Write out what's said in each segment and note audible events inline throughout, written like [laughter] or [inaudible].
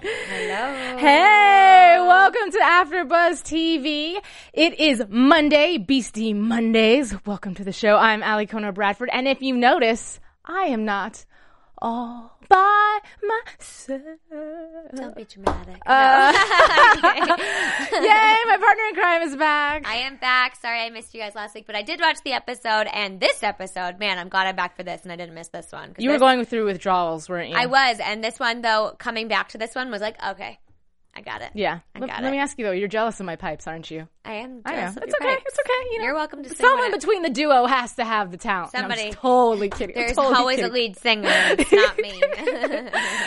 Hello. Hey, welcome to AfterBuzz TV. It is Monday, Beastie Mondays. Welcome to the show. I'm Ali Kona Bradford, and if you notice, I am not all by myself. Don't be dramatic. Uh, [laughs] Yay, my partner in crime is back. I am back. Sorry I missed you guys last week, but I did watch the episode and this episode. Man, I'm glad I'm back for this and I didn't miss this one. you were going through withdrawals, weren't you? I was, and this one though, coming back to this one was like, okay, I got it. Yeah. I Let, got let it. me ask you though, you're jealous of my pipes, aren't you? I am. I know. It's okay. pipes. It's okay. You know, You're welcome to sing Someone between the duo has to have the talent. Somebody. just totally kidding. There's totally always kidding. a lead singer. It's not me. [laughs]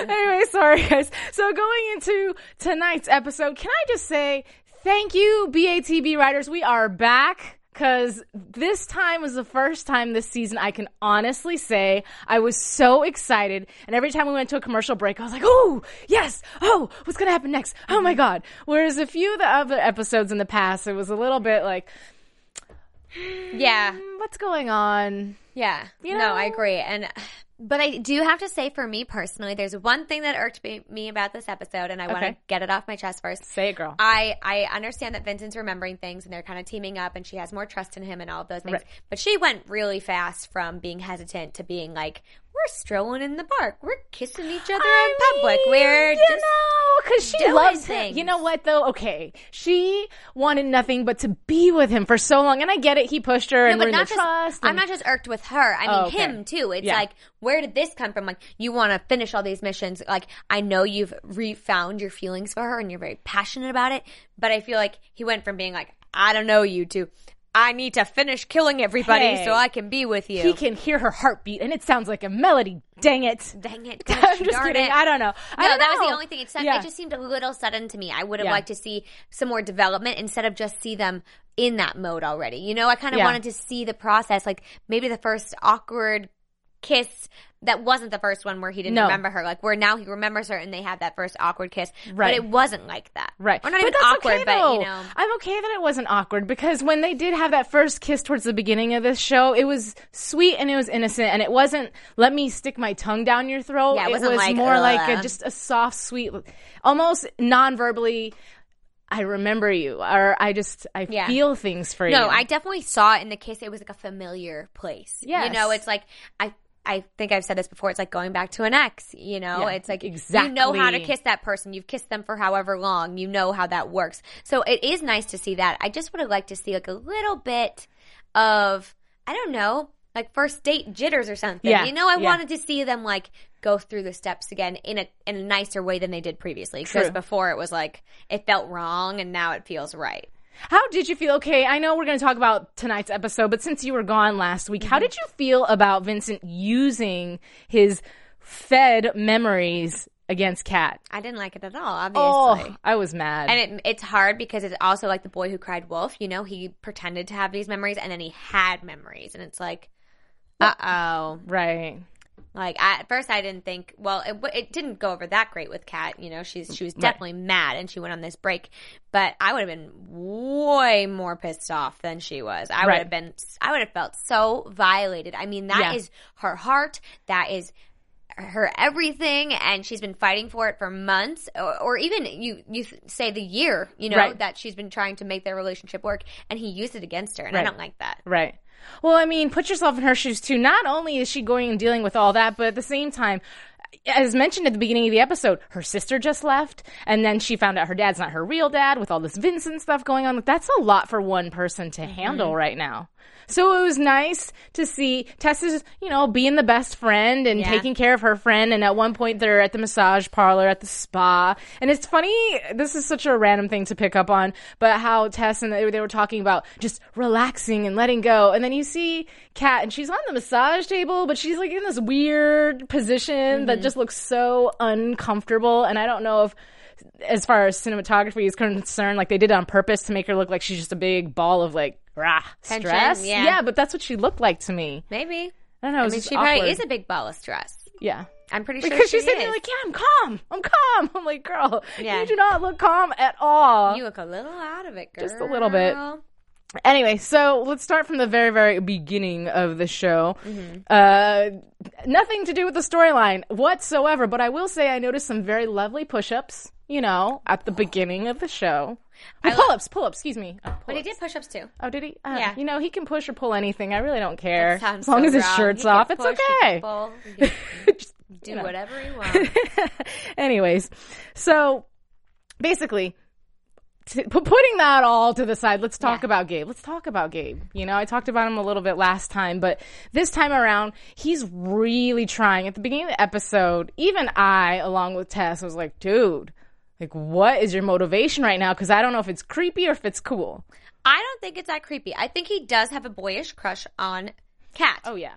anyway, sorry guys. So going into tonight's episode, can I just say thank you, BATB writers. We are back. Cause this time was the first time this season I can honestly say I was so excited. And every time we went to a commercial break, I was like, oh, yes. Oh, what's going to happen next? Oh my God. Whereas a few of the other episodes in the past, it was a little bit like, yeah. "Hmm, what's going on? Yeah. You no, know? I agree. And but I do have to say for me personally, there's one thing that irked me, about this episode and I want to Okay. get it off my chest first. Say it, girl. I, I understand that Vincent's remembering things and they're kind of teaming up and she has more trust in him and all of those things. Right. But she went really fast from being hesitant to being like, we're strolling in the park. We're kissing each other I in public. mean, We're you just know, because she doing loves him. things. You know what though? Okay, she wanted nothing but to be with him for so long, and I get it. He pushed her and No, but ruined not their just, trust. I'm not just irked with her. I mean, Oh, okay. him too. It's Yeah. like, where did this come from? Like, you want to finish all these missions. Like, I know you've refound your feelings for her and you're very passionate about it, but I feel like he went from being like, I don't know you to, I need to finish killing everybody Hey. so I can be with you. He can hear her heartbeat, and it sounds like a melody. Dang it! Dang it. [laughs] I'm just darn kidding. it. I don't know. I No, don't that was the only thing. It, said, Yeah. it just seemed a little sudden to me. I would have Yeah. liked to see some more development instead of just see them in that mode already. You know, I kind of Yeah. wanted to see the process, like maybe the first awkward kiss that wasn't the first one where he didn't No. remember her, like where now he remembers her and they have that first awkward kiss. Right. But it wasn't like that. Right. Or not but even awkward, okay, but you know. I'm okay that it wasn't awkward because when they did have that first kiss towards the beginning of this show, it was sweet and it was innocent and it wasn't let me stick my tongue down your throat. Yeah, it it was like, more like a, just a soft, sweet, almost non-verbally. I remember you, or I just I Yeah. feel things for you. No, I definitely saw it in the kiss. It was like a familiar place. Yeah, You know, it's like I I think I've said this before. It's like going back to an ex. You know, Yeah, it's like exactly. you know how to kiss that person. You've kissed them for however long. You know how that works. So it is nice to see that. I just would have liked to see like a little bit of I don't know, like first date jitters or something. Yeah, You know, I yeah. wanted to see them like go through the steps again in a in a nicer way than they did previously. Because before it was like it felt wrong, and now it feels right. How did you feel? Okay, I know we're going to talk about tonight's episode, but since you were gone last week, how did you feel about Vincent using his fed memories against Kat? I didn't like it at all. Obviously. Oh, I was mad. And it, it's hard because it's also like the boy who cried wolf. You know, he pretended to have these memories and then he had memories, and it's like, uh oh. right. Like I, at first, I didn't think. Well, it, it didn't go over that great with Kat. You know, she's she was definitely mad, and she went on this break. But I would have been way more pissed off than she was. I would have been. I would have felt so violated. I mean, that is Yeah. her heart. That is her everything and she's been fighting for it for months or, or even you you say the year you know Right. that she's been trying to make their relationship work and he used it against her and I don't like that Right. Well, I mean, put yourself in her shoes too. Not only is she going and dealing with all that, but at the same time, as mentioned at the beginning of the episode, her sister just left, and then she found out her dad's not her real dad with all this Vincent stuff going on. That's a lot for one person to mm-hmm. handle right now. So it was nice to see Tess's, you know, being the best friend and Yeah. taking care of her friend. And at one point they're at the massage parlor at the spa. And it's funny, this is such a random thing to pick up on, but how Tess and they, they were talking about just relaxing and letting go. And then you see Kat and she's on the massage table, but she's like in this weird position that mm-hmm. just looks so uncomfortable. And I don't know if as far as cinematography is concerned, like they did it on purpose to make her look like she's just a big ball of like rah Tension, stress. yeah. yeah, but that's what she looked like to me. Maybe. I don't know. I mean, she probably is a big ball of stress. yeah. I'm pretty sure Because she she's sitting there like, yeah, I'm calm. I'm calm. [laughs] I'm like, girl, Yeah. you do not look calm at all. you look a little out of it, girl. Just a little bit. Anyway, so let's start from the very, very beginning of the show. Mm-hmm. Uh, nothing to do with the storyline whatsoever, but I will say I noticed some very lovely push-ups. You know, at the beginning of the show. Oh, pull-ups, pull-ups. Excuse me. Oh, But he did push-ups too. Oh, did he? Uh, Yeah. You know, he can push or pull anything. I really don't care. As long so as his wrong. shirt's He off, it's push, okay. pull, [laughs] can do know. whatever he [laughs] wants. Anyways, so basically, t- putting that all to the side, let's talk Yeah. about Gabe. Let's talk about Gabe. You know, I talked about him a little bit last time, but this time around, he's really trying. At the beginning of the episode, even I, along with Tess, was like, dude, like, what is your motivation right now? Because I don't know if it's creepy or if it's cool. I don't think it's that creepy. I think he does have a boyish crush on Kat. Oh, yeah.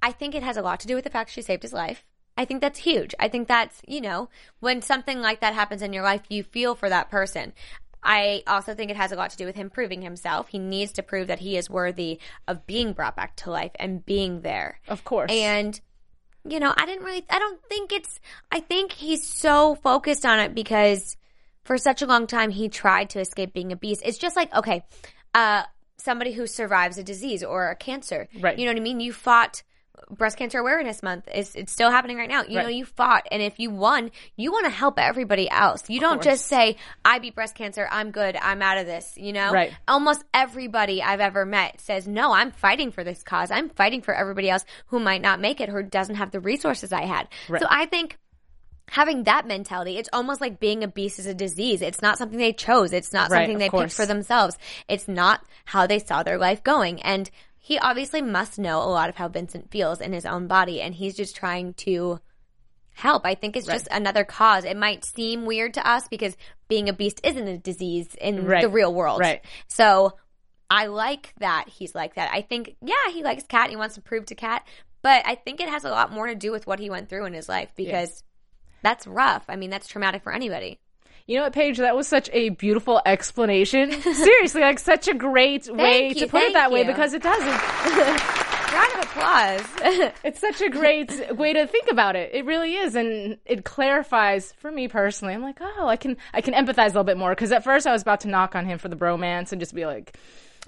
I think it has a lot to do with the fact she saved his life. I think that's huge. I think that's, you know, when something like that happens in your life, you feel for that person. I also think it has a lot to do with him proving himself. He needs to prove that he is worthy of being brought back to life and being there. Of course. And you know, I didn't really I don't think it's I think he's so focused on it because for such a long time he tried to escape being a beast. It's just like, okay, uh somebody who survives a disease or a cancer. Right. You know what I mean? You fought breast cancer awareness month is it's still happening right now. You know, you fought and if you won, you want to help everybody else. You don't just say, I beat breast cancer, I'm good, I'm out of this, you know? Right. almost everybody I've ever met says, no, I'm fighting for this cause. I'm fighting for everybody else who might not make it, who doesn't have the resources I had. So I think having that mentality, it's almost like being a beast is a disease. It's not something they chose. It's not Right, something they course. picked for themselves. It's not how they saw their life going. And he obviously must know a lot of how Vincent feels in his own body. And he's just trying to help. I think it's just another cause. It might seem weird to us because being a beast isn't a disease in Right. the real world. Right. So I like that he's like that. I think, yeah, he likes Kat. He wants to prove to Kat, but I think it has a lot more to do with what he went through in his life because that's rough. I mean, that's traumatic for anybody. You know what, Paige? That was such a beautiful explanation. [laughs] Seriously, like such a great way you, to put it that way because it does. [laughs] Round of applause. [laughs] it's such a great way to think about it. It really is, and it clarifies for me personally. I'm like, oh, I can I can empathize a little bit more because at first I was about to knock on him for the bromance and just be like,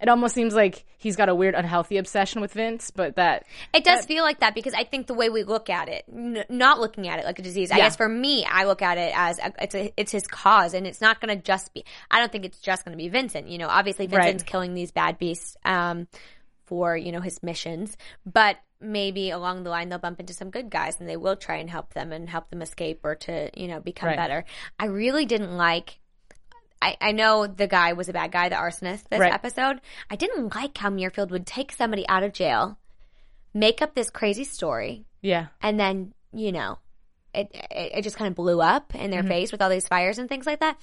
it almost seems like he's got a weird unhealthy obsession with Vince, but that It does feel like that because I think the way we look at it, n- not looking at it like a disease. I guess for me, I look at it as a, it's a, it's his cause, and it's not going to just be. I don't think it's just going to be Vincent. You know, obviously Vincent's killing these bad beasts um, for you know his missions, but maybe along the line they'll bump into some good guys and they will try and help them and help them escape or to you know become Right. better. I really didn't like. I, I know the guy was a bad guy, the arsonist, this Right. episode. I didn't like how Muirfield would take somebody out of jail, make up this crazy story, yeah, and then you know it it, it just kind of blew up in Mm-hmm. their face with all these fires and things like that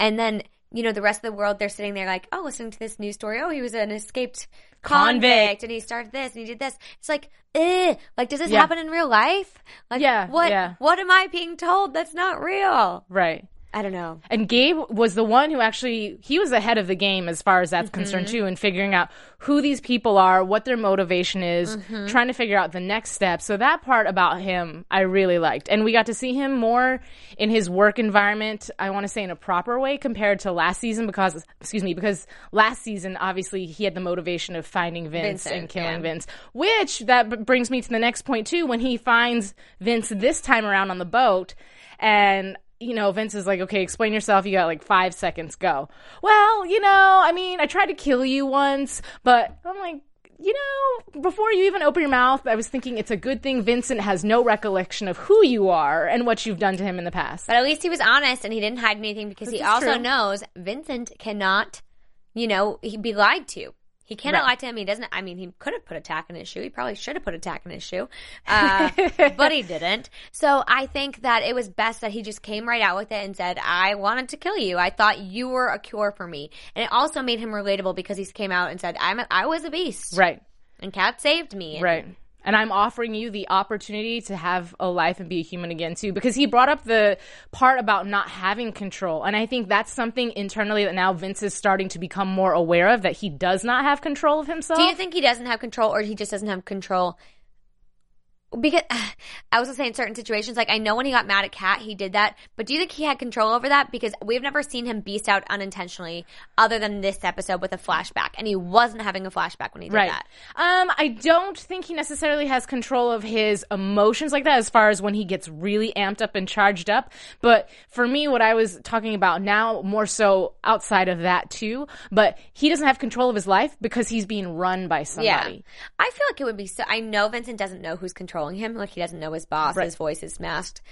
and then you know the rest of the world they're sitting there like oh listening to this news story oh he was an escaped convict, Convict. and he started this and he did this it's like eh, like does this Yeah. happen in real life like Yeah, what yeah. what am i being told that's not real right. I don't know And Gabe was the one who actually he was ahead of the game as far as that's Mm-hmm. concerned too, in figuring out who these people are, what their motivation is, Mm-hmm. trying to figure out the next step. So that part about him I really liked. And we got to see him more in his work environment, I want to say in a proper way compared to last season because excuse me, because last season obviously he had the motivation of finding Vince Vincent, and killing yeah. Vince. Which that b- brings me to the next point too when he finds Vince this time around on the boat and you know, Vince is like, okay, explain yourself. You got like five seconds. Go. Well, you know, I mean, I tried to kill you once, but I'm like, you know, before you even open your mouth, I was thinking it's a good thing Vincent has no recollection of who you are and what you've done to him in the past. but at least he was honest and he didn't hide anything because he also true. knows vincent cannot you know he be lied to He cannot Right. lie to him. He doesn't. I mean, he could have put a tack in his shoe. He probably should have put a tack in his shoe, uh, [laughs] but he didn't. So I think that it was best that he just came right out with it and said, "I wanted to kill you. I thought you were a cure for me." And it also made him relatable because he came out and said, "I'm a, I was a beast, Right. and Kat saved me." And Right. And I'm offering you the opportunity to have a life and be a human again too, because he brought up the part about not having control. And I think that's something internally that now Vince is starting to become more aware of that he does not have control of himself. Do you think he doesn't have control, or he just doesn't have control? Because [sighs] I was gonna say in certain situations, like I know when he got mad at Kat, he did that. But do you think he had control over that? Because we've never seen him beast out unintentionally, other than this episode with a flashback, and he wasn't having a flashback when he did Right. that. Um, I don't think he necessarily has control of his emotions like that as far as when he gets really amped up and charged up. But for me, what I was talking about now more so outside of that too, but he doesn't have control of his life because he's being run by somebody. Yeah, I feel like it would be so. I know Vincent doesn't know who's controlling him. Like he doesn't know his boss. Right. His voice is masked.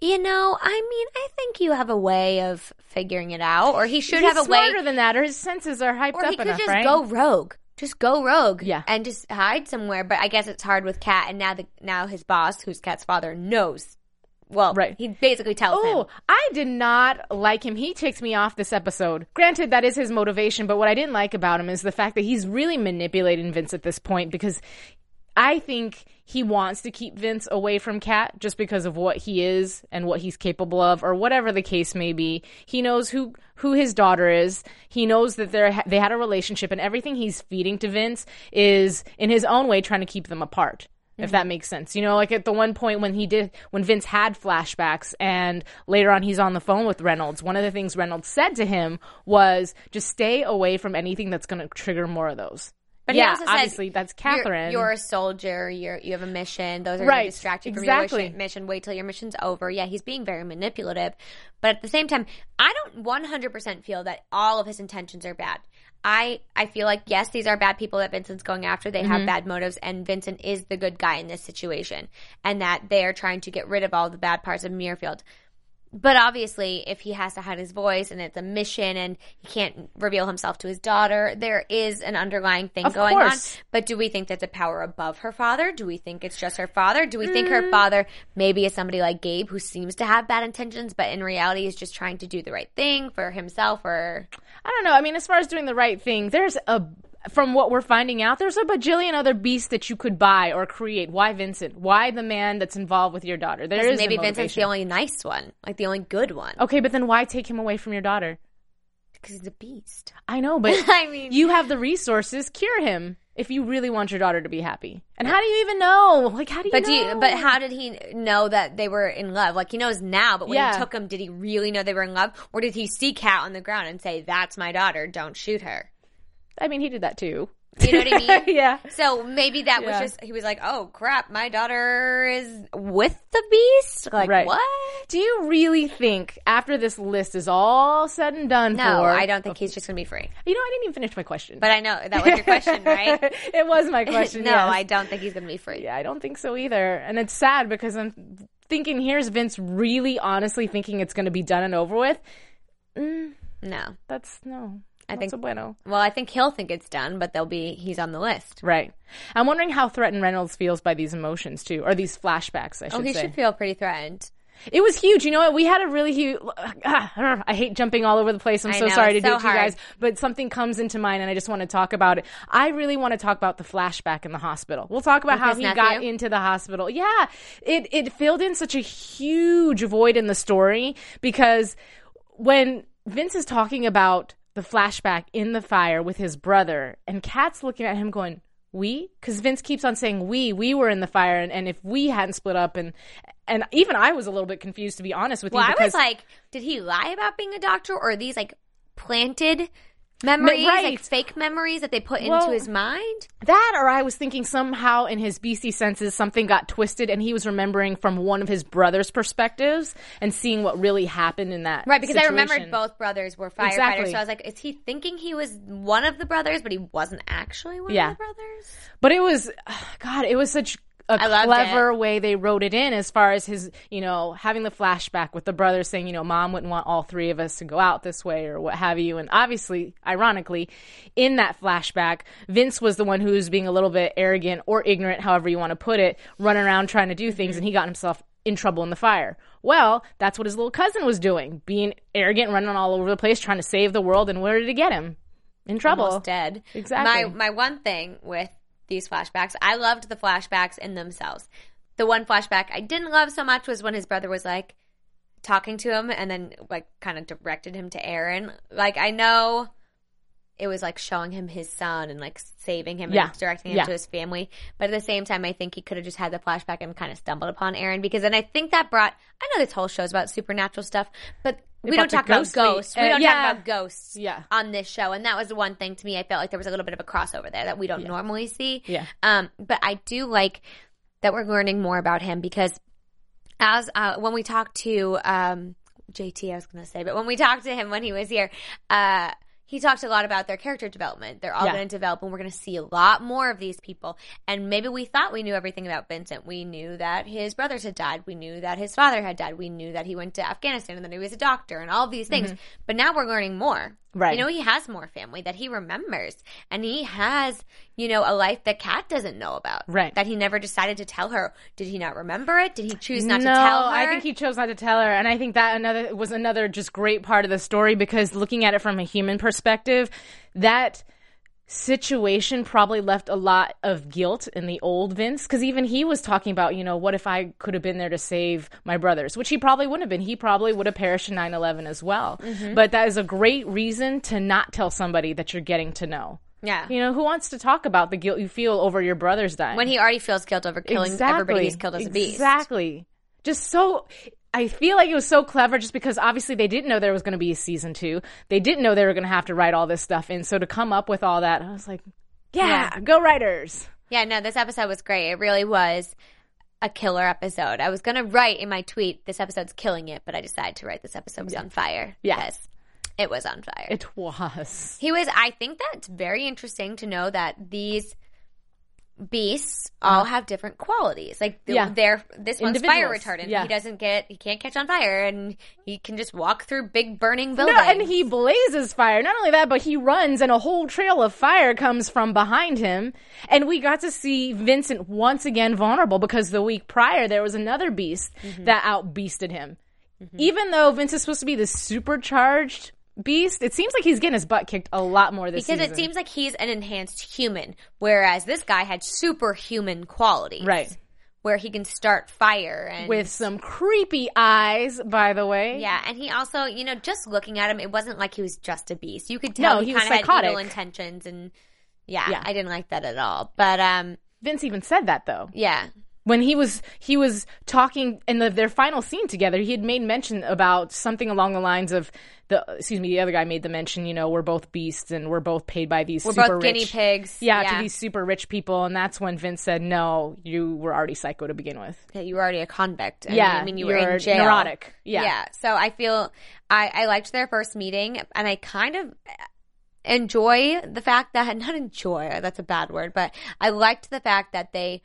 You know, I mean, I think you have a way of figuring it out, or he should He's have a way. smarter than that, or his senses are hyped Or up he could enough, just right? go rogue. Just go rogue. Yeah. And just hide somewhere. But I guess it's hard with Kat and now the now his boss, who's Kat's father, knows. Well, Right. he basically tells Oh, him. I did not like him. He ticked me off this episode. Granted, that is his motivation, but what I didn't like about him is the fact that he's really manipulating Vince at this point because I think he wants to keep Vince away from Kat just because of what he is and what he's capable of, or whatever the case may be. He knows who who his daughter is. He knows that they they had a relationship, and everything he's feeding to Vince is in his own way trying to keep them apart. If mm-hmm. that makes sense, you know, like at the one point when he did, when Vince had flashbacks, and later on he's on the phone with Reynolds. One of the things Reynolds said to him was, "Just stay away from anything that's going to trigger more of those." But yeah, he also said, obviously that's "You're- Catherine. You're, a soldier. You're you have a mission. Those are Right, going to distract you from exactly. your mission, mission. Wait till your mission's over. Yeah, he's being very manipulative. But at the same time, I don't 100% feel that all of his intentions are bad. I I feel like yes, these are bad people that Vincent's going after. They Mm-hmm. have bad motives, and Vincent is the good guy in this situation, and that they are trying to get rid of all the bad parts of Muirfield. But obviously, if he has to hide his voice and it's a mission and he can't reveal himself to his daughter, there is an underlying thing Of going course. on. But do we think that's a power above her father? Do we think it's just her father? Do we think Mm. her father maybe is somebody like Gabe who seems to have bad intentions, but in reality is just trying to do the right thing for himself or I don't know. I mean, as far as doing the right thing, there's a from what we're finding out, there's a bajillion other beasts that you could buy or create. Why Vincent? Why the man that's involved with your daughter? There is maybe Vincent's the only nice one, like the only good one, Okay, but then why take him away from your daughter? because he's a beast. I know, [laughs] but I mean- you have the resources. Cure him if you really want your daughter to be happy. And how do you even know? Like, how do you But know? do you, but how did he know that they were in love? Like he knows now, but when Yeah. he took him, did he really know they were in love, or did he see Kat on the ground and say, "That's my daughter, don't shoot her"? I mean, he did that too. You know what I [laughs] mean? yeah. So maybe that was just he was like, "Oh crap, my daughter is with the beast." Like Right. what? Do you really think after this list is all said and done No, for? I don't think he's just gonna be free. You know, I didn't even finish my question. But I know that was your question, right? [laughs] it was my question. [laughs] no, yes. I don't think he's gonna be free. Yeah, I don't think so either. And it's sad because I'm thinking here's Vince really honestly thinking it's going to be done and over with. Mm, No. That's no. I think- so bueno. Well, I think he'll think it's done, but they'll be he's on the list. Right. I'm wondering how threatened Reynolds feels by these emotions too, or these flashbacks. I oh, should Oh, he say. should feel pretty threatened. It was huge. You know what? We had a really huge. [sighs] I hate jumping all over the place. I'm so know, sorry to it's do it to you guys, but something comes into mind, and I just want to talk about it. I really want to talk about the flashback in the hospital. We'll talk about With how he nephew? got into the hospital. Yeah, it it filled in such a huge void in the story because when Vince is talking about the flashback in the fire with his brother, and Kat's looking at him going, "We," because Vince keeps on saying, "We, we were in the fire," and, and if we hadn't split up, and and even I was a little bit confused to be honest with Well, you I because was like, did he lie about being a doctor, or are these like planted memories, right. like fake memories that they put Well- into his mind? that, or I was thinking somehow in his BC senses something got twisted, and he was remembering from one of his brother's perspectives and seeing what really happened in that Right, because I remembered both brothers were firefighters, Exactly. so I was like, is he thinking he was one of the brothers, but he wasn't actually one Yeah. of the brothers? But it was, [sighs] God, it was such a clever it. way they wrote it in as far as his, you know, having the flashback with the brother saying, you know, mom wouldn't want all three of us to go out this way or what have you. And obviously, ironically, in that flashback, Vince was the one who was being a little bit arrogant or ignorant, however you want to put it, running around trying to do things, and he got himself in trouble in the fire. Well, that's what his little cousin was doing, being arrogant, running all over the place, trying to save the world. And where did it get him? In trouble. almost dead. Exactly. My my one thing with these flashbacks, I loved the flashbacks in themselves. The one flashback I didn't love so much was when his brother was like talking to him and then like kind of directed him to Aaron. Like I know it was like showing him his son and like saving him Yeah. and directing him Yeah. to his family. But at the same time, I think he could have just had the flashback and kind of stumbled upon Aaron because then I think that brought. I know this whole show's about supernatural stuff, but we About don't talk about ghosts. We don't talk about ghosts on this show, and that was the one thing to me. I felt like there was a little bit of a crossover there that we don't normally see. Yeah. Um, but I do like that we're learning more about him because as uh, when we talked to um, JT, I was going to say, but when we talked to him when he was here, uh, he talked a lot about their character development. They're all Yeah. going to develop, and we're going to see a lot more of these people. And maybe we thought we knew everything about Vincent. We knew that his brothers had died. We knew that his father had died. We knew that he went to Afghanistan and then he was a doctor and all of these things. But now we're learning more. Mm-hmm. Right. You know, he has more family that he remembers, and he has, you know, a life that Kat doesn't know about. Right. That he never decided to tell her. Did he not remember it? Did he choose not no, to tell her? I think he chose not to tell her, and I think that another was another just great part of the story because looking at it from a human perspective, that situation probably left a lot of guilt in the old Vince because even he was talking about, you know, what if I could have been there to save my brothers, which he probably wouldn't have been. He probably would have perished in 9/11 as well. Mm-hmm. But that is a great reason to not tell somebody that you're getting to know. Yeah. You know, who wants to talk about the guilt you feel over your brothers dying? when he already feels guilt over killing everybody he's killed as a beast. Exactly. Just so I feel like it was so clever just because obviously they didn't know there was going to be a season 2. They didn't know they were going to have to write all this stuff in. So to come up with all that, I was like, yeah, Yeah. go writers. Yeah, no, this episode was great. It really was a killer episode. I was gonna write in my tweet, "This episode's killing it," but I decided to write, "This episode was on fire." Yes. it was on fire. It was. He was. I think that's very interesting to know that these beasts Uh-huh. all have different qualities. Like the, Yeah. they're this one's fire Individuals. retardant. Yeah. He doesn't get. He can't catch on fire, and he can just walk through big burning buildings. No, and he blazes fire. Not only that, but he runs and a whole trail of fire comes from behind him. And we got to see Vincent once again vulnerable because the week prior there was another beast Mm-hmm. that outbeasted him. Even though Vince is supposed to be the supercharged beast, it seems like he's getting his butt kicked a lot more this season. because season. it seems like he's an enhanced human, whereas this guy had superhuman qualities. Right. Where he can start fire and with some creepy eyes, by the way. Yeah, and he also, you know, just looking at him, it wasn't like he was just a beast. You could tell No, he, he was kind of had evil psychotic. intentions, and yeah, Yeah. I didn't like that at all. But um, Vince even said that though. yeah, when he was he was talking in the, their final scene together he had made mention about something along the lines of the excuse me the other guy made the mention you know we're both beasts and we're both paid by these we're super both rich guinea pigs. yeah, yeah. to these super rich people and that's when Vince said no you were already psycho to begin with Yeah, you were already a convict. I Yeah, mean, I mean, you were in jail. neurotic. Yeah. yeah. So I feel I I liked their first meeting, and I kind of enjoy the fact that [laughs] not enjoy that's a bad word, but I liked the fact that they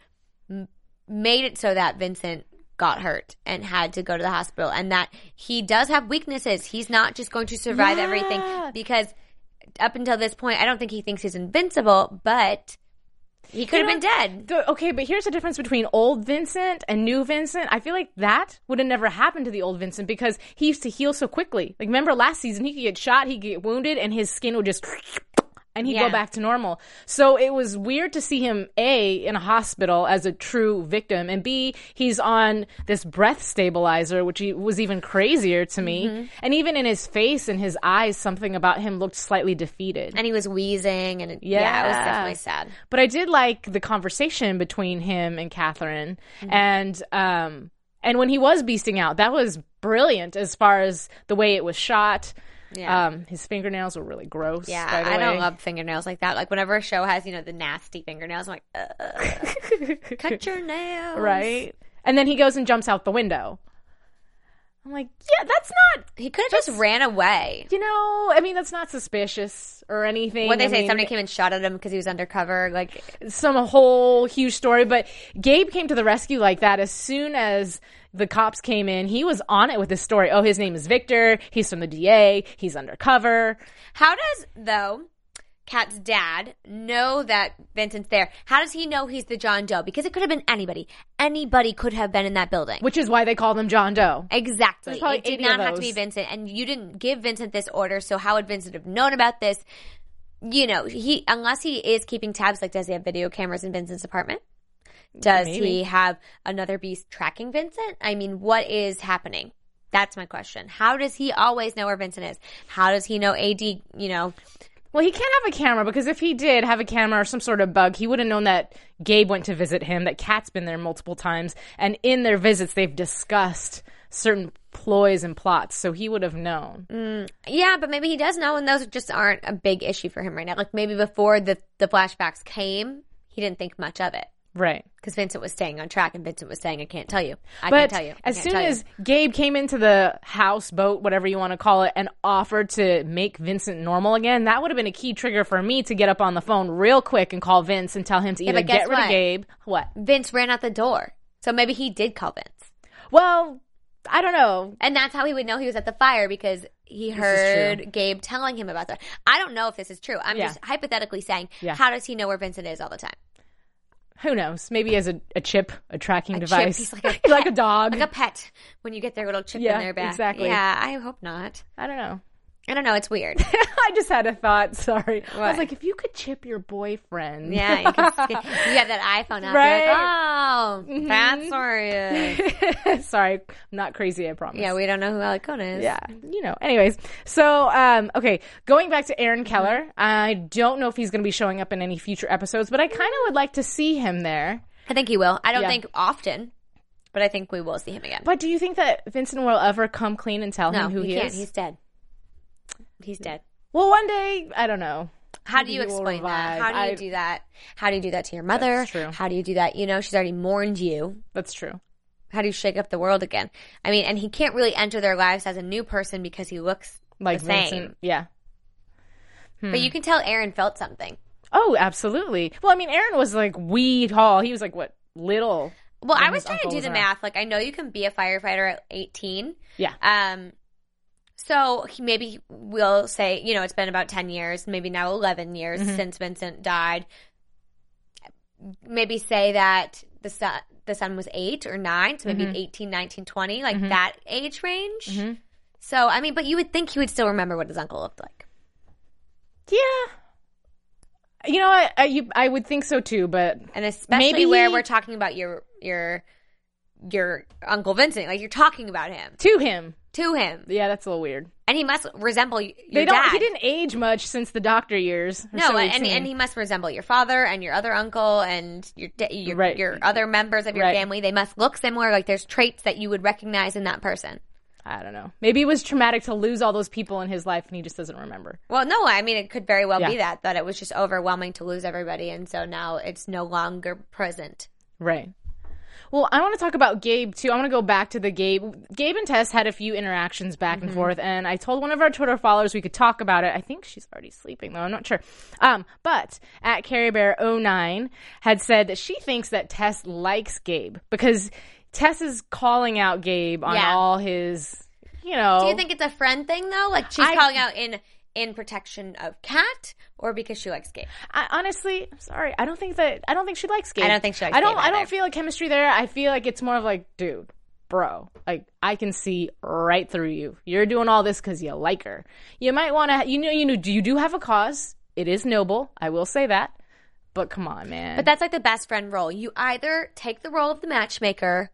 made it so that Vincent got hurt and had to go to the hospital, and that he does have weaknesses. He's not just going to survive everything because up until this point, I don't think he thinks he's invincible, but. He could have You been dead. okay, but here's the difference between old Vincent and new Vincent. I feel like that would have never happened to the old Vincent because he used to heal so quickly. Like remember last season, he could get shot, he could get wounded, and his skin would just and he'd Yeah. go back to normal. So it was weird to see him a in a hospital as a true victim, and b he's on this breath stabilizer, which he, was even crazier to me. Mm-hmm. And even in his face and his eyes, something about him looked slightly defeated. And he was wheezing, and it, yeah. it was definitely sad. But I did like the conversation between him and Catherine, Mm-hmm. and um, and when he was beasting out, that was brilliant as far as the way it was shot. Yeah. Um, his fingernails were really gross. Yeah, by the I don't love fingernails like that. Like whenever a show has, you know, the nasty fingernails, I'm like, Ugh, [laughs] cut your nails. right. And then he goes and jumps out the window. I'm like, yeah, that's not. He could have just ran away. You know, I mean, that's not suspicious or anything. What they I say, mean, somebody came and shot at him because he was undercover. Like, some whole huge story, but Gabe came to the rescue like that as soon as the cops came in. He was on it with this story. Oh, his name is Victor. He's from the DA. He's undercover. how does though Kat's dad know that Vincent's there? How does he know he's the John Doe? Because it could have been anybody. Anybody could have been in that building. Which is why they call them John Doe. Exactly. It did not have to be. Vincent, and you didn't give Vincent this order. So how would Vincent have known about this? You know, he unless he is keeping tabs. Like, does he have video cameras in Vincent's apartment? Does Maybe. he have another beast tracking Vincent? I mean, what is happening? That's my question. How does he always know where Vincent is? How does he know AD? You know, Well, he can't have a camera because if he did have a camera or some sort of bug, he would have known that Gabe went to visit him, that Kat's been there multiple times, and in their visits, they've discussed certain ploys and plots, so he would have known. Mm, yeah, but maybe he does know, and those just aren't a big issue for him right now. Like maybe before the the flashbacks came, he didn't think much of it Right. because Vincent was staying on track, and Vincent was saying, "I can't tell you. I But can't tell you." I as soon tell you." as Gabe came into the house, boat, whatever you want to call it, and offered to make Vincent normal again, that would have been a key trigger for me to get up on the phone real quick and call Vince and tell him to either guess get rid of? Gabe. What? Vince ran out the door, so maybe he did call Vince, Well, I don't know. and that's how he would know he was at the fire because he heard Gabe telling him about that. I don't know if this is true. I'm Yeah. just hypothetically saying, Yeah. how does he know where Vincent is all the time? Who knows? Maybe as a, a chip, a tracking A device, He's like a [laughs] like a dog. Like a pet when you get their little chip Yeah, in their back. exactly. Yeah, I hope not. I don't know. I don't know. It's weird. [laughs] I just had a thought. Sorry. I was like, if you could chip your boyfriend. Yeah, you, can, you [laughs] have that iPhone out Right. there. Like, oh, that's where. [laughs] Sorry, I'm not crazy. I promise. Yeah, we don't know who Alicona is. Yeah, you know. Anyways, so um, okay, going back to Aaron Keller, I don't know if he's going to be showing up in any future episodes, but I kind of would like to see him there. I think he will. I don't Yeah. think often, but I think we will see him again. But do you think that Vincent will ever come clean and tell no, him who he, he, can't. is? He's dead. He's dead. Well, one day, I don't know. How do you explain that? revive. How do you I- do that? How do you do that to your mother? That's true. How do you do that? You know, she's already mourned you. That's true. How do you shake up the world again? I mean, and he can't really enter their lives as a new person because he looks Like the same. Vincent, yeah. But you can tell Aaron felt something. Oh, absolutely. Well, I mean, Aaron was like wee tall. He was like what little. Well, I was his trying to uncle do was the around. math. Like, I know you can be a firefighter at 18. Yeah. Um, so he maybe we'll say, you know, it's been about 10 years, maybe now 11 years Mm-hmm. since Vincent died. Maybe say that the son, the son was eight or nine, so maybe Mm-hmm. 18, 19, 20, like that age range. So, I mean, but you would think he would still remember what his uncle looked like. Yeah. You know, I I, you, I would think so too, but And especially Maybe where he- we're talking about your, your, your Uncle Vincent, like you're talking about him to him, to him, yeah, that's a little weird. and he must resemble your They don't. dad. He didn't age much since the doctor years. No, so and, and he must resemble your father and your other uncle and your your, Right. your other members of your Right. family. They must look similar. Like there's traits that you would recognize in that person. I don't know. Maybe it was traumatic to lose all those people in his life, and he just doesn't remember. Well, no, I mean it could very well be that that it was just overwhelming to lose everybody, and so now it's no longer present. Right. Well, I want to talk about Gabe too. I want to go back to the Gabe. Gabe and Tess had a few interactions back Mm-hmm. and forth, and I told one of our Twitter followers we could talk about it. I think she's already sleeping though. I'm not sure. Um, but at Carrie Bear 09 had said that she thinks that Tess likes Gabe because Tess is calling out Gabe on Yeah. all his, you know. Do you think it's a friend thing though? Like she's I- calling out in in protection of Kat, or because she likes Gabe? I, honestly, I'm sorry. I don't think that. I don't think she likes Gabe. I don't think she likes I don't. I don't feel a chemistry there. I feel like it's more of like, dude, bro. Like I can see right through you. You're doing all this because you like her. You might want to. You know. You know. Do you do have a cause. It is noble. I will say that. But come on, man. But that's like the best friend role. You either take the role of the matchmaker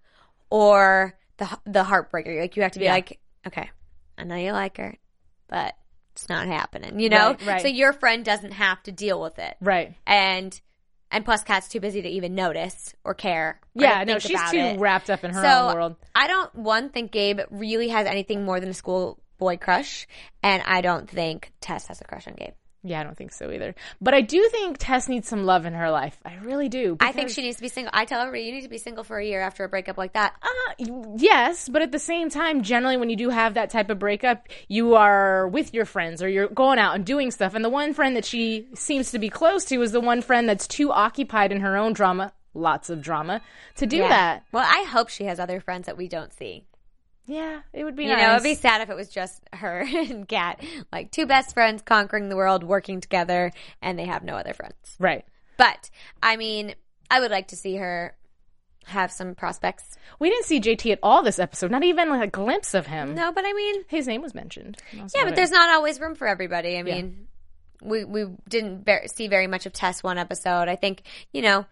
or the the heartbreaker. Like you have to be Yeah. like, okay, I know you like her, but it's not happening. You know, Right, right. so your friend doesn't have to deal with it, right. and and plus, Kat's too busy to even notice or care. or Yeah. No, she's too it. wrapped up in her so own world. I don't one think Gabe really has anything more than a schoolboy crush, and I don't think Tess has a crush on Gabe. Yeah, I don't think so either. But I do think Tess needs some love in her life. I really do. I think she needs to be single. I tell everybody, you need to be single for a year after a breakup like that. Uh, yes, but at the same time, generally when you do have that type of breakup, you are with your friends or you're going out and doing stuff. And the one friend that she seems to be close to is the one friend that's too occupied in her own drama, lots of drama, to do Yeah. that. Well, I hope she has other friends that we don't see. Yeah, it would be You nice. know, it'd be sad if it was just her [laughs] and Kat, like two best friends conquering the world, working together, and they have no other friends. right. But I mean, I would like to see her have some prospects. We didn't see JT at all this episode, not even like a glimpse of him. No, but I mean, His name was mentioned. Yeah, but it. there's not always room for everybody. I mean, we we didn't ver- see very much of Tess one episode. I think you know,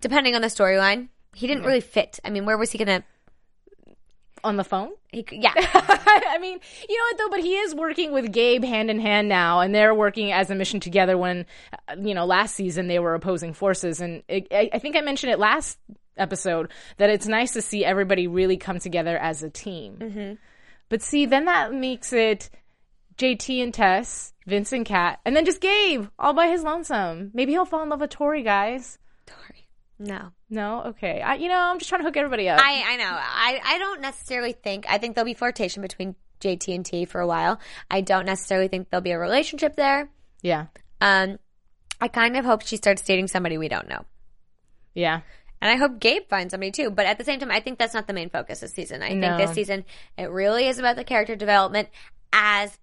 depending on the storyline, he didn't really fit. I mean, where was he gonna? On the phone. He, yeah, [laughs] [laughs] I mean, you know what though? But he is working with Gabe hand in hand now, and they're working as a mission together. When uh, you know, last season they were opposing forces, and it, I, I think I mentioned it last episode that it's nice to see everybody really come together as a team. Mm-hmm. But see, then that makes it JT and Tess, Vince and Kat, and then just Gabe all by his lonesome. Maybe he'll fall in love with Tori, guys. Tori. No. No, okay. I, you know, I'm just trying to hook everybody up. I I know. I I don't necessarily think. I think there'll be flirtation between JT and T for a while. I don't necessarily think there'll be a relationship there. yeah, Um, I kind of hope she starts dating somebody we don't know. yeah. And I hope Gabe finds somebody too. But at the same time, I think that's not the main focus this season. I No. think this season, it really is about the character development as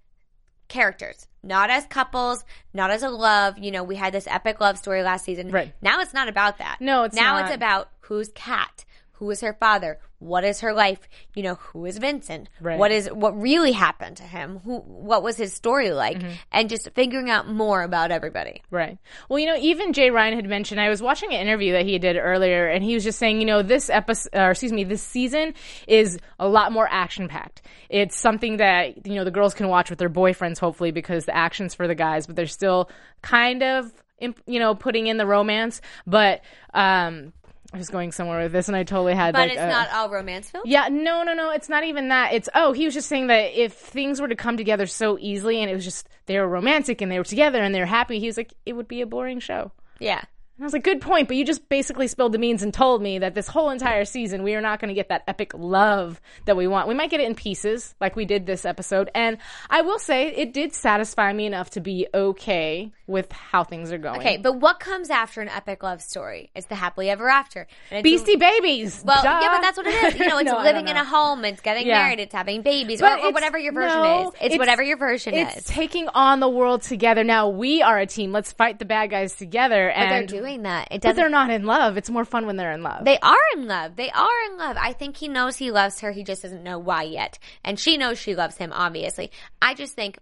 characters, not as couples, not as a love. You know, we had this epic love story last season. Right. Now it's not about that. No, it's now not. it's about who's Kat, who is her father, what is her life, you know, who is Vincent, Right. what is what really happened to him, who what was his story like, Mm-hmm. and just figuring out more about everybody. Right. Well, you know, even Jay Ryan had mentioned. I was watching an interview that he did earlier, and he was just saying, you know, this episode, or excuse me, this season is a lot more action packed. It's something that you know the girls can watch with their boyfriends, hopefully, because the action's for the guys, but they're still kind of, you know, putting in the romance. But um, I was going somewhere with this, and I totally had. But like, it's a- not all romance films. yeah, no, no, no. It's not even that. It's oh, he was just saying that if things were to come together so easily, and it was just they were romantic and they were together and they were happy, he was like, it would be a boring show. Yeah. And I was like, good point, but you just basically spilled the beans and told me that this whole entire season we are not going to get that epic love that we want. We might get it in pieces, like we did this episode. And I will say it did satisfy me enough to be okay with how things are going. Okay, but what comes after an epic love story? It's the happily ever after. It's- Beastie Babies. Well, duh. yeah, but that's what it is. You [laughs] know, it's No, living in a home, it's getting Yeah. married, it's having babies, or, or whatever your version no, is. It's, whatever your version it's is. taking on the world together. Now we are a team. Let's fight the bad guys together. and doing that. It but they're not in love. It's more fun when they're in love. They are in love. They are in love. I think he knows he loves her. He just doesn't know why yet. And she knows she loves him, obviously. I just think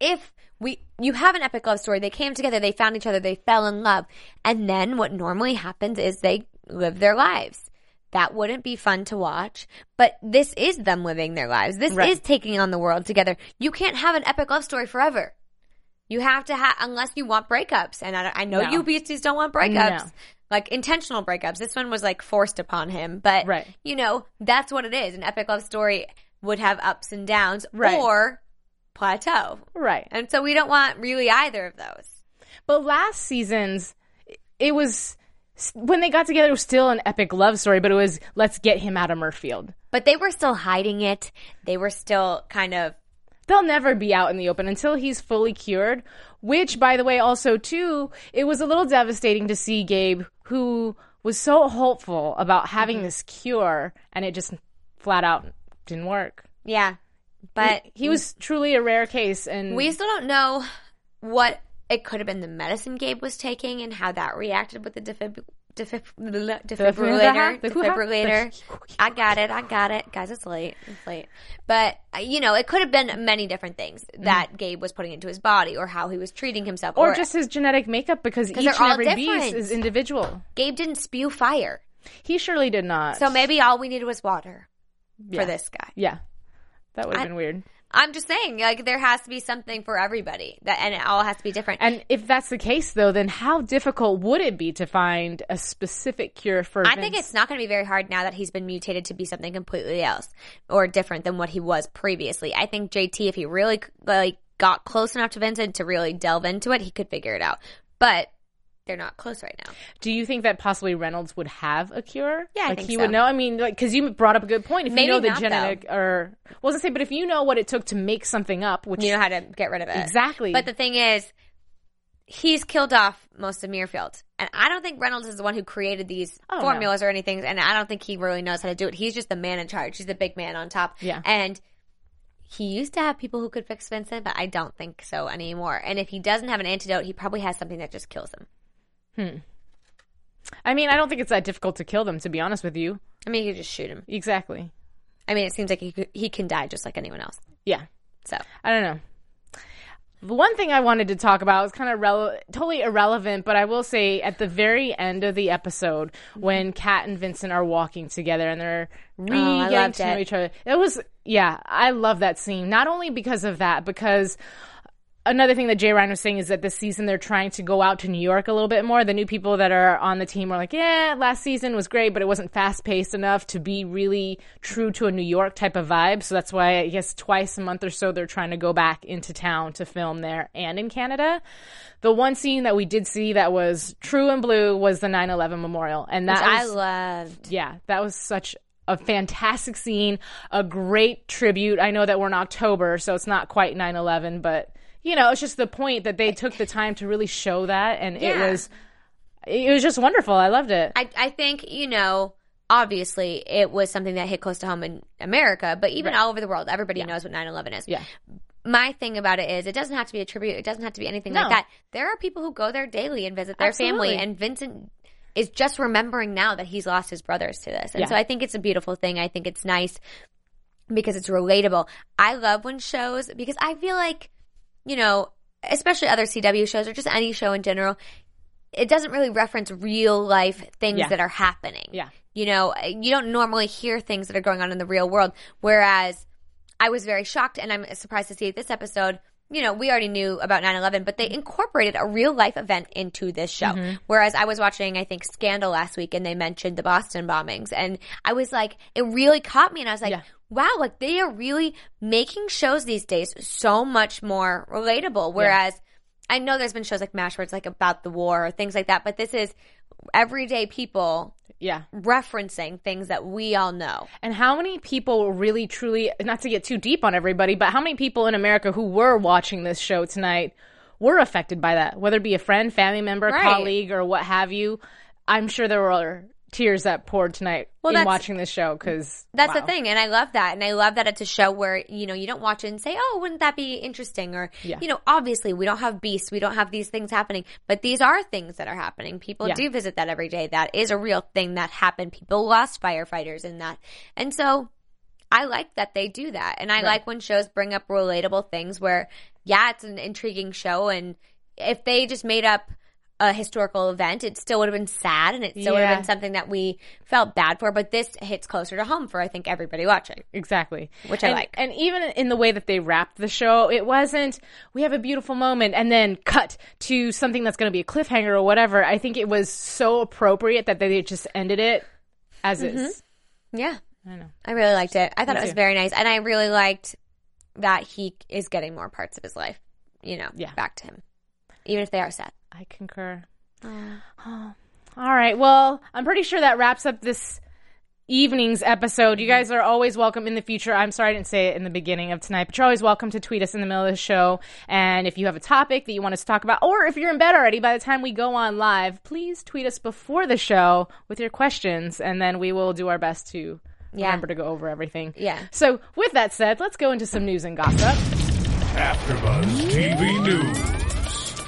if we you have an epic love story, they came together, they found each other, they fell in love, and then what normally happens is they live their lives. That wouldn't be fun to watch, but this is them living their lives. This Right. is taking on the world together. You can't have an epic love story forever. You have to have, unless you want breakups. And I, I know No. you beasties don't want breakups No. like intentional breakups. This one was like forced upon him, but Right. you know that's what it is. An epic love story would have ups and downs, Right. or plateau, right. and so we don't want really either of those. But last season's, it was when they got together. It was still an epic love story, but it was let's get him out of Muirfield. But they were still hiding it. They were still kind of They'll never be out in the open until he's fully cured. Which, by the way, also too, it was a little devastating to see Gabe, who was so hopeful about having Mm-hmm. this cure, and it just flat out didn't work. yeah. But He was truly a rare case, and we still don't know what it could have been. The medicine Gabe was taking and how that reacted with the defib- defib- [laughs] defibrillator. Defibrillator. I got it. I got it. Guys, it's late. It's late. But, uh, you know, it could have been many different things that Gabe was putting into his body or how he was treating himself. or just his genetic makeup because each and every different. beast is individual. Gabe didn't spew fire. He surely did not. So maybe all we needed was water Yeah. for this guy. yeah, that would have been weird. I'm just saying, like, there has to be something for everybody that, and it all has to be different. And if that's the case, though, then how difficult would it be to find a specific cure for? I think it's not going to be very hard now that he's been mutated to be something completely else or different than what he was previously. I think JT, if he really like got close enough to Vincent to really delve into it, he could figure it out. But they're not close right now. Do you think that possibly Reynolds would have a cure? Yeah, I like he so. would know. I mean, like because you brought up a good point. If Maybe you know the not, genetic, or well, was gonna say, but if you know what it took to make something up, which You know how to get rid of it. Exactly. But the thing is, he's killed off most of Muirfield. And I don't think Reynolds is the one who created these Oh, no. formulas or anything. And I don't think he really knows how to do it. He's just the man in charge. He's the big man on top. Yeah. And he used to have people who could fix Vincent, but I don't think so anymore. And if he doesn't have an antidote, he probably has something that just kills him. Hmm. I mean, I don't think it's that difficult to kill them. To be honest with you, I mean, you could just shoot him. exactly. I mean, it seems like he, could, he can die just like anyone else. Yeah, So, I don't know. The one thing I wanted to talk about was kind of rele- totally irrelevant, but I will say at the very end of the episode mm-hmm. when Kat and Vincent are walking together and they're re Oh, getting to know each other. It was yeah, I love that scene. Not only because of that, because another thing that Jay Ryan was saying is that this season they're trying to go out to New York a little bit more. The new people that are on the team are like, yeah, last season was great, but it wasn't fast paced enough to be really true to a New York type of vibe. So that's why I guess twice a month or so they're trying to go back into town to film there and in Canada. The one scene that we did see that was true and blue was the 9/11 memorial, and that which I was- loved. yeah, that was such a fantastic scene, a great tribute. I know that we're in October, so it's not quite 9/11, but you know, it's just the point that they took the time to really show that and it was it was just wonderful. I loved it. I, I think, you know, obviously it was something that hit close to home in America, but even all over the world, everybody knows what 9 11 is. Yeah. My thing about it is, it doesn't have to be a tribute. It doesn't have to be anything No. like that. There are people who go there daily and visit their Absolutely. family, and Vincent is just remembering now that he's lost his brothers to this. And Yeah. so I think it's a beautiful thing. I think it's nice because it's relatable. I love when shows, because I feel like, you know, especially other CW shows or just any show in general, it doesn't really reference real life things Yeah. that are happening. Yeah. You know, you don't normally hear things that are going on in the real world. Whereas I was very shocked and I'm surprised to see this episode. You know, we already knew about 9 11, but they incorporated a real life event into this show. Mm-hmm. Whereas I was watching, I think, Scandal last week and they mentioned the Boston bombings. And I was like, it really caught me. And I was like, Yeah. Wow, like they are really making shows these days so much more relatable. Whereas I know there's been shows like MASH where it's like about the war or things like that, but this is everyday people yeah. referencing things that we all know. And how many people really truly not to get too deep on everybody, but how many people in America who were watching this show tonight were affected by that, whether it be a friend, family member, Right. colleague, or what have you? I'm sure there were tears that poured tonight Well, in watching this show because That's the thing, and I love that, and I love that it's a show where you know you don't watch it and say, "Oh, wouldn't that be interesting?" Or Yeah. you know, obviously we don't have beasts, we don't have these things happening, but these are things that are happening. People Yeah. do visit that every day. That is a real thing that happened. People lost firefighters in that, and so I like that they do that, and I like when shows bring up relatable things where, yeah, it's an intriguing show, and if they just made up a historical event, it still would have been sad, and it still would have been something that we felt bad for. But this hits closer to home for I think everybody watching. Exactly. Which I and, like. And even in the way that they wrapped the show, it wasn't, we have a beautiful moment and then cut to something that's going to be a cliffhanger or whatever. I think it was so appropriate that they just ended it as mm-hmm. is. Yeah, I know. I really liked it. I thought Me it was too. very nice, and I really liked that he is getting more parts of his life, you know, Yeah. back to him, even if they are sad. I concur. Mm. Oh. All right. Well, I'm pretty sure that wraps up this evening's episode. You guys are always welcome in the future. I'm sorry I didn't say it in the beginning of tonight, but you're always welcome to tweet us in the middle of the show. And if you have a topic that you want us to talk about, or if you're in bed already by the time we go on live, please tweet us before the show with your questions, and then we will do our best to Yeah. remember to go over everything. Yeah. So, with that said, let's go into some news and gossip. AfterBuzz TV News.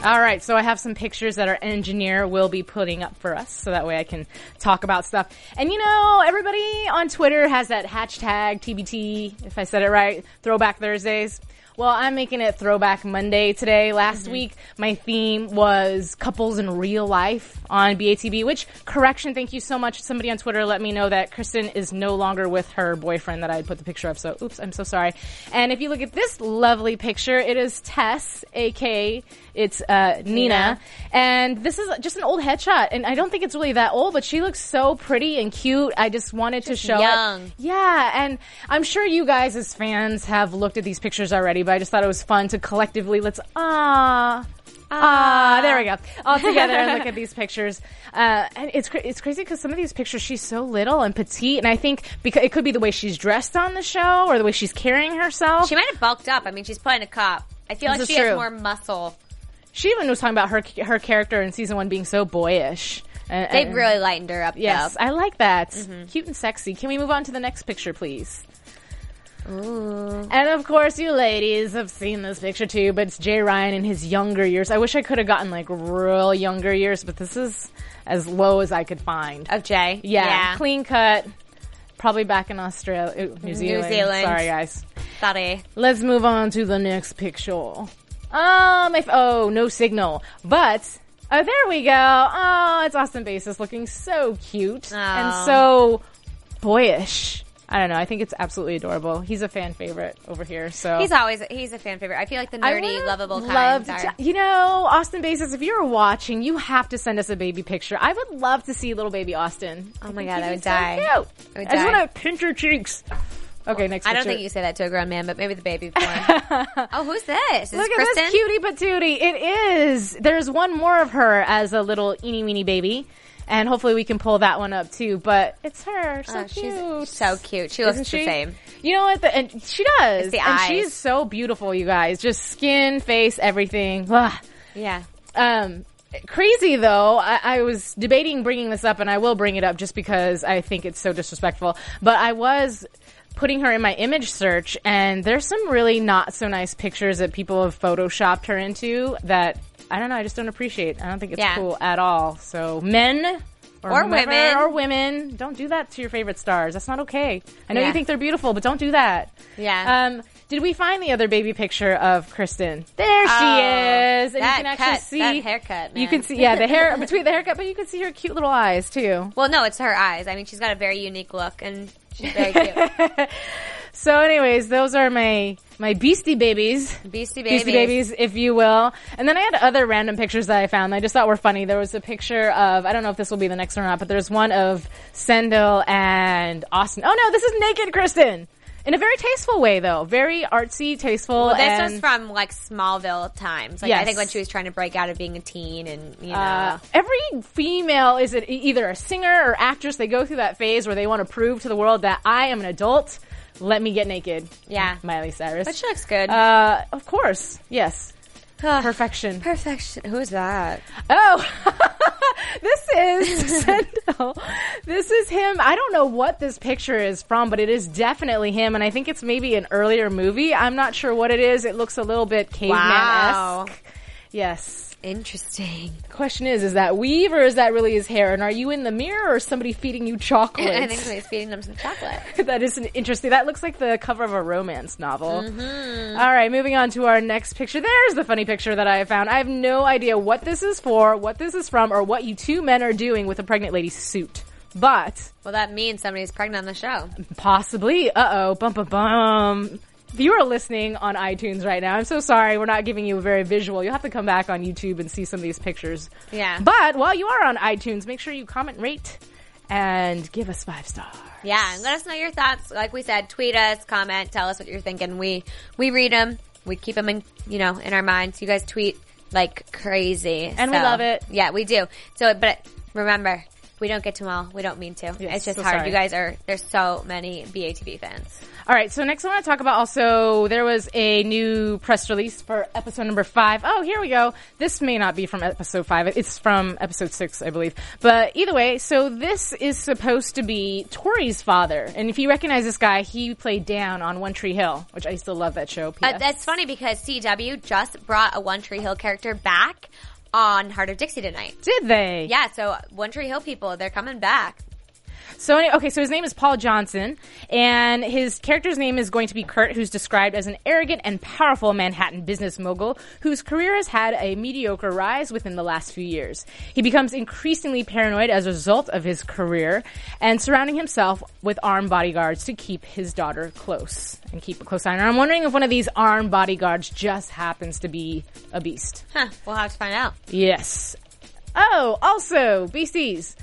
All right, so I have some pictures that our engineer will be putting up for us, so that way I can talk about stuff. And you know, everybody on Twitter has that hashtag TBT, if I said it right, Throwback Thursdays. Well, I'm making it Throwback Monday today. Last mm-hmm. week, my theme was couples in real life on BATB, which, correction, thank you so much. Somebody on Twitter let me know that Kristen is no longer with her boyfriend that I put the picture of, so oops, I'm so sorry. And if you look at this lovely picture, it is Tess, aka it's uh, Nina. Nina. and this is just an old headshot. And I don't think it's really that old, but she looks so pretty and cute. I just wanted to show young. it. Yeah, and I'm sure you guys as fans have looked at these pictures already, but I just thought it was fun to collectively let's ah. Ah, there we go. All together and look at [laughs] these pictures. Uh, and it's cra- it's crazy because some of these pictures she's so little and petite, and I think because it could be the way she's dressed on the show or the way she's carrying herself. She might have bulked up. I mean, she's playing a cop. I feel This like she true. has more muscle. She even was talking about her her character in season one being so boyish. And, They and- really lightened her up. Yes, though. I like that. Mm-hmm. Cute and sexy. Can we move on to the next picture, please? And of course, you ladies have seen this picture too, but it's Jay Ryan in his younger years. I wish I could have gotten like real younger years, but this is as low as I could find. Of Jay. Yeah, clean cut. Probably back in Australia, uh, New Zealand. Zealand. Sorry, guys. Sorry. Let's move on to the next picture. Oh, my f- oh, no signal. But oh, there we go. Oh, it's Austin Basis looking so cute and Oh. so boyish. I don't know. I think it's absolutely adorable. He's a fan favorite over here. So He's always he's a fan favorite. I feel like the nerdy, lovable to- are. you know, Austin Basis. If you're watching, you have to send us a baby picture. I would love to see little baby Austin. Oh my God, I would so die. cute. I would I just want to pinch your cheeks. Okay, next. I don't picture. think you say that to a grown man, but maybe the baby [laughs] form. oh, who's this? Is Look this at Kristen? this cutie patootie. It is. There's one more of her as a little eeny weeny baby. And hopefully we can pull that one up too. But it's her. So Oh, cute. she's so cute. She looks the same. You know what? The, and she does. It's the and eyes. she's so beautiful, you guys. Just skin, face, everything. Ugh. Yeah. Um, crazy though. I, I was debating bringing this up, and I will bring it up just because I think it's so disrespectful. But I was putting her in my image search, and there's some really not so nice pictures that people have photoshopped her into that I don't know. I just don't appreciate. I don't think it's Yeah. cool at all. So men. Or whomever, women. or women, don't do that to your favorite stars. That's not okay. I know Yeah. you think they're beautiful, but don't do that. Yeah. Um, did we find the other baby picture of Kristen? There she Oh, is, and that you can actually cut, see that haircut, You man. can see, yeah, the hair [laughs] between the haircut, but you can see her cute little eyes too. Well, no, it's her eyes. I mean, she's got a very unique look, and she's very cute. [laughs] So, anyways, those are my my beastie babies. Beastie babies. Beastie babies, if you will. And then I had other random pictures that I found. I just thought were funny. There was a picture of I don't know if this will be the next one or not, but there's one of Sendhil and Austin. Oh no, this is naked Kristen. In a very tasteful way, though. Very artsy, tasteful. Well, this and, was from like Smallville times. Like I think when she was trying to break out of being a teen, and you know, Uh, every female is it either a singer or actress. They go through that phase where they want to prove to the world that I am an adult. Let me get naked. Yeah. Miley Cyrus. but she looks good. uh, of course, yes, perfection. Perfection. Who's that? Oh, [laughs] this is. [laughs] This is him. I don't know what this picture is from, but it is definitely him, and I think it's maybe an earlier movie. I'm not sure what it is. It looks a little bit caveman Wow. Yes. Interesting. Question is, is that weave or is that really his hair? And are you in the mirror or somebody feeding you chocolate? [laughs] I think he's feeding them some chocolate. [laughs] that is an interesting. That looks like the cover of a romance novel. Mm-hmm. All right, moving on to our next picture. There's the funny picture that I found. I have no idea what this is for, what this is from, or what you two men are doing with a pregnant lady's suit. But Well, that means somebody's pregnant on the show. possibly, uh oh, bum bum bum. If you are listening on iTunes right now, I'm so sorry we're not giving you a very visual. You'll have to come back on YouTube and see some of these pictures. Yeah. But while you are on iTunes, make sure you comment, rate, and give us five stars. Yeah, and let us know your thoughts. Like we said, tweet us, comment, tell us what you're thinking. We we read them. We keep them in you know in our minds. You guys tweet like crazy, And we love it. Yeah, we do. So, but remember, we don't get to them all. We don't mean to. Yes, it's just so hard. sorry. You guys are there's so many BATB fans. All right, so next I want to talk about also there was a new press release for episode number five. Oh, here we go. This may not be from episode five. It's from episode six, I believe. But either way, so this is supposed to be Tori's father. And if you recognize this guy, he played Dan on One Tree Hill, which I still love that show. Uh, that's funny because CW just brought a One Tree Hill character back on Hart of Dixie tonight. Did they? Yeah, so One Tree Hill people, they're coming back. So any- okay, so his name is Paul Johansson, and his character's name is going to be Kurt, who's described as an arrogant and powerful Manhattan business mogul whose career has had a mediocre rise within the last few years. He becomes increasingly paranoid as a result of his career, and surrounding himself with armed bodyguards to keep his daughter close and keep a close eye on her. I'm wondering if one of these armed bodyguards just happens to be a beast. Huh, we'll have to find out. Yes. Oh, also, BCs.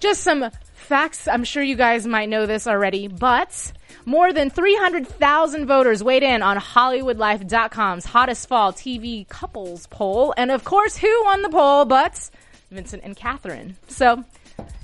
Just some facts. I'm sure you guys might know this already, but More than 300,000 voters weighed in on HollywoodLife.com's hottest fall TV couples poll. And of course, who won the poll but Vincent and Catherine? So,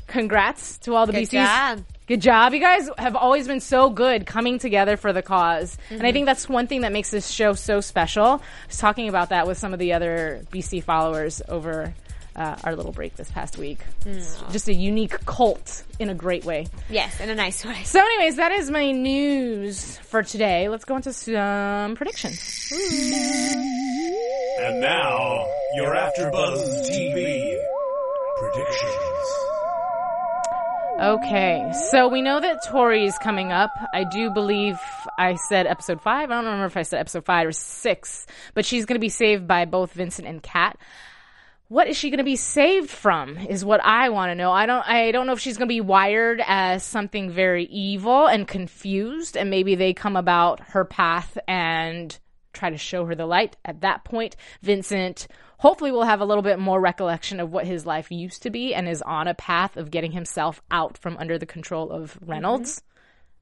congrats to all the Good BCs. job. Good job. You guys have always been so good coming together for the because And I mm-hmm. think that's one thing that makes this show so special. I was talking about that with some of the other BC followers over uh, our little break this past week. It's just a unique cult in a great way. Yes, in a nice way. So, anyways, that is my news for today. Let's go into some predictions. And now, your AfterBuzz TV predictions. Okay, so we know that Tori is coming up. I do believe I said episode five. I don't remember if I said episode five or six, but she's going to be saved by both Vincent and Kat. What is she going to be saved from? Is what I want to know. I don't. I don't know if she's going to be wired as something very evil and confused, and maybe they come about her path and try to show her the light. At that point, Vincent hopefully will have a little bit more recollection of what his life used to be and is on a path of getting himself out from under the control of Reynolds. Mm-hmm.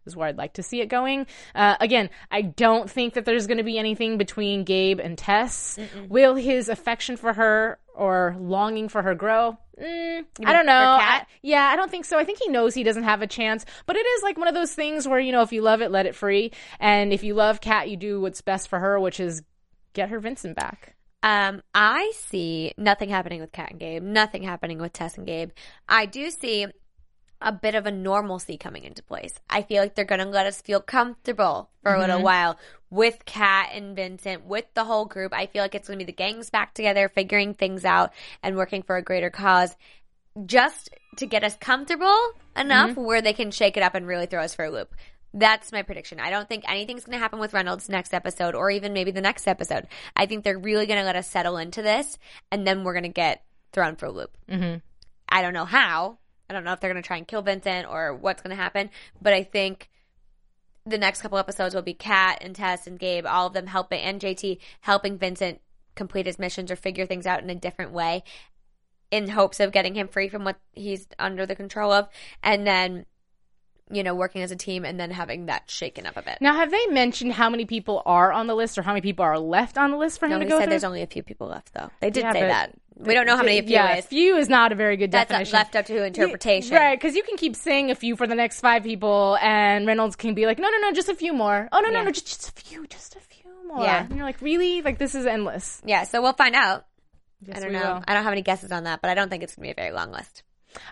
Is where I'd like to see it going. Uh, again, I don't think that there's going to be anything between Gabe and Tess. Will his affection for her or longing for her grow? Mm, I don't know. I- yeah, I don't think so. I think he knows he doesn't have a chance, but it is like one of those things where you know if you love it, let it free, and if you love Kat, you do what's best for her, which is get her Vincent back. Um, I see nothing happening with Kat and Gabe, nothing happening with Tess and Gabe. I do see a bit of a normalcy coming into place. I feel like they're gonna let us feel comfortable for a little while with Kat and Vincent, with the whole group. I feel like it's gonna be the gangs back together, figuring things out and working for a greater cause. Just to get us comfortable enough where they can shake it up and really throw us for a loop. That's my prediction. I don't think anything's going to happen with Reynolds next episode or even maybe the next episode. I think they're really going to let us settle into this and then we're going to get thrown for a loop. Mm-hmm. I don't know how. I don't know if they're going to try and kill Vincent or what's going to happen, but I think the next couple episodes will be Kat and Tess and Gabe, all of them helping, and JT helping Vincent complete his missions or figure things out in a different way in hopes of getting him free from what he's under the control of. And then, you know, working as a team and then having that shaken up a bit. Now, have they mentioned how many people are on the list or how many people are left on the list for him to go said through? there's only a few people left, though. They did Yeah, say that. We don't know how many a few yeah, is. few is not a very good That's definition. left up to interpretation. Right, because you can keep saying a few for the next five people, and Reynolds can be like, no, no, no, just a few more. Oh, no, no, Yeah. no, just, just a few, just a few more. Yeah. And you're like, really? Like, this is endless. Yeah, so we'll find out. Yes, I don't know. will. I don't have any guesses on that, but I don't think it's going to be a very long list.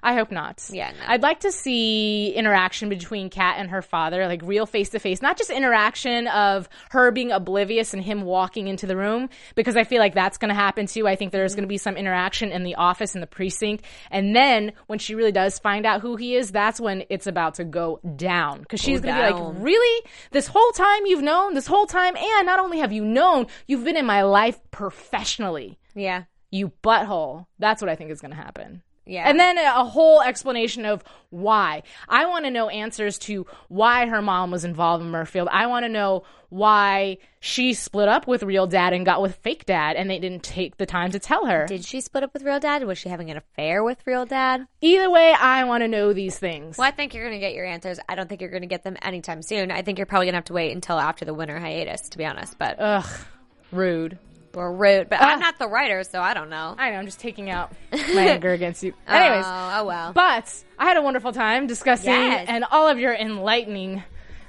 I hope not. Yeah, no. I'd like to see interaction between Kat and her father, like real face to face, not just interaction of her being oblivious and him walking into the room, because I feel like that's going to happen too. I think there's going to be some interaction in the office in the precinct. And then when she really does find out who he is, that's when it's about to go down. Because she's going to be like, really? This whole time you've known, this whole time, and not only have you known, you've been in my life professionally. Yeah. You butthole. That's what I think is going to happen. Yeah. And then a whole explanation of why. I want to know answers to why her mom was involved in Muirfield. I want to know why she split up with real dad and got with fake dad and they didn't take the time to tell her. Did she split up with real dad? Was she having an affair with real dad? Either way, I want to know these things. Well, I think you're going to get your answers. I don't think you're going to get them anytime soon. I think you're probably going to have to wait until after the winter hiatus, to be honest. But Ugh, rude. Or rude. But I'm ah. not the writer, so I don't know. I know, I'm just taking out [laughs] my anger against you. Oh, Anyways, oh, oh well. but I had a wonderful time discussing Yes. and all of your enlightening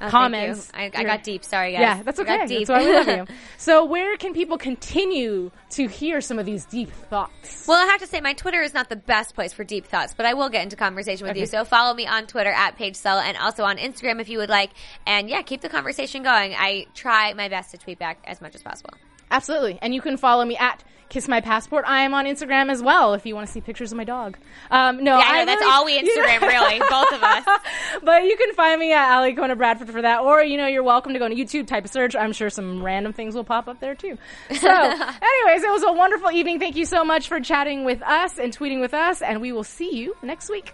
Oh, comments. you. I, I got deep. Sorry, guys. Yeah, that's okay. That's why we love you. [laughs] So, where can people continue to hear some of these deep thoughts? Well, I have to say, my Twitter is not the best place for deep thoughts, but I will get into conversation with you. So follow me on Twitter at Paige Sell and also on Instagram if you would like. And yeah, keep the conversation going. I try my best to tweet back as much as possible. Absolutely. And you can follow me at Kiss My Passport. I am on Instagram as well if you want to see pictures of my dog. Um, no, Yeah, I know, that's really- all we [laughs] Instagram, really, both of us. [laughs] but you can find me at Ali Kona Bradford for that. Or, you know, you're welcome to go to YouTube, type a search. I'm sure some random things will pop up there too. So, [laughs] anyways, it was a wonderful evening. Thank you so much for chatting with us and tweeting with us. And we will see you next week.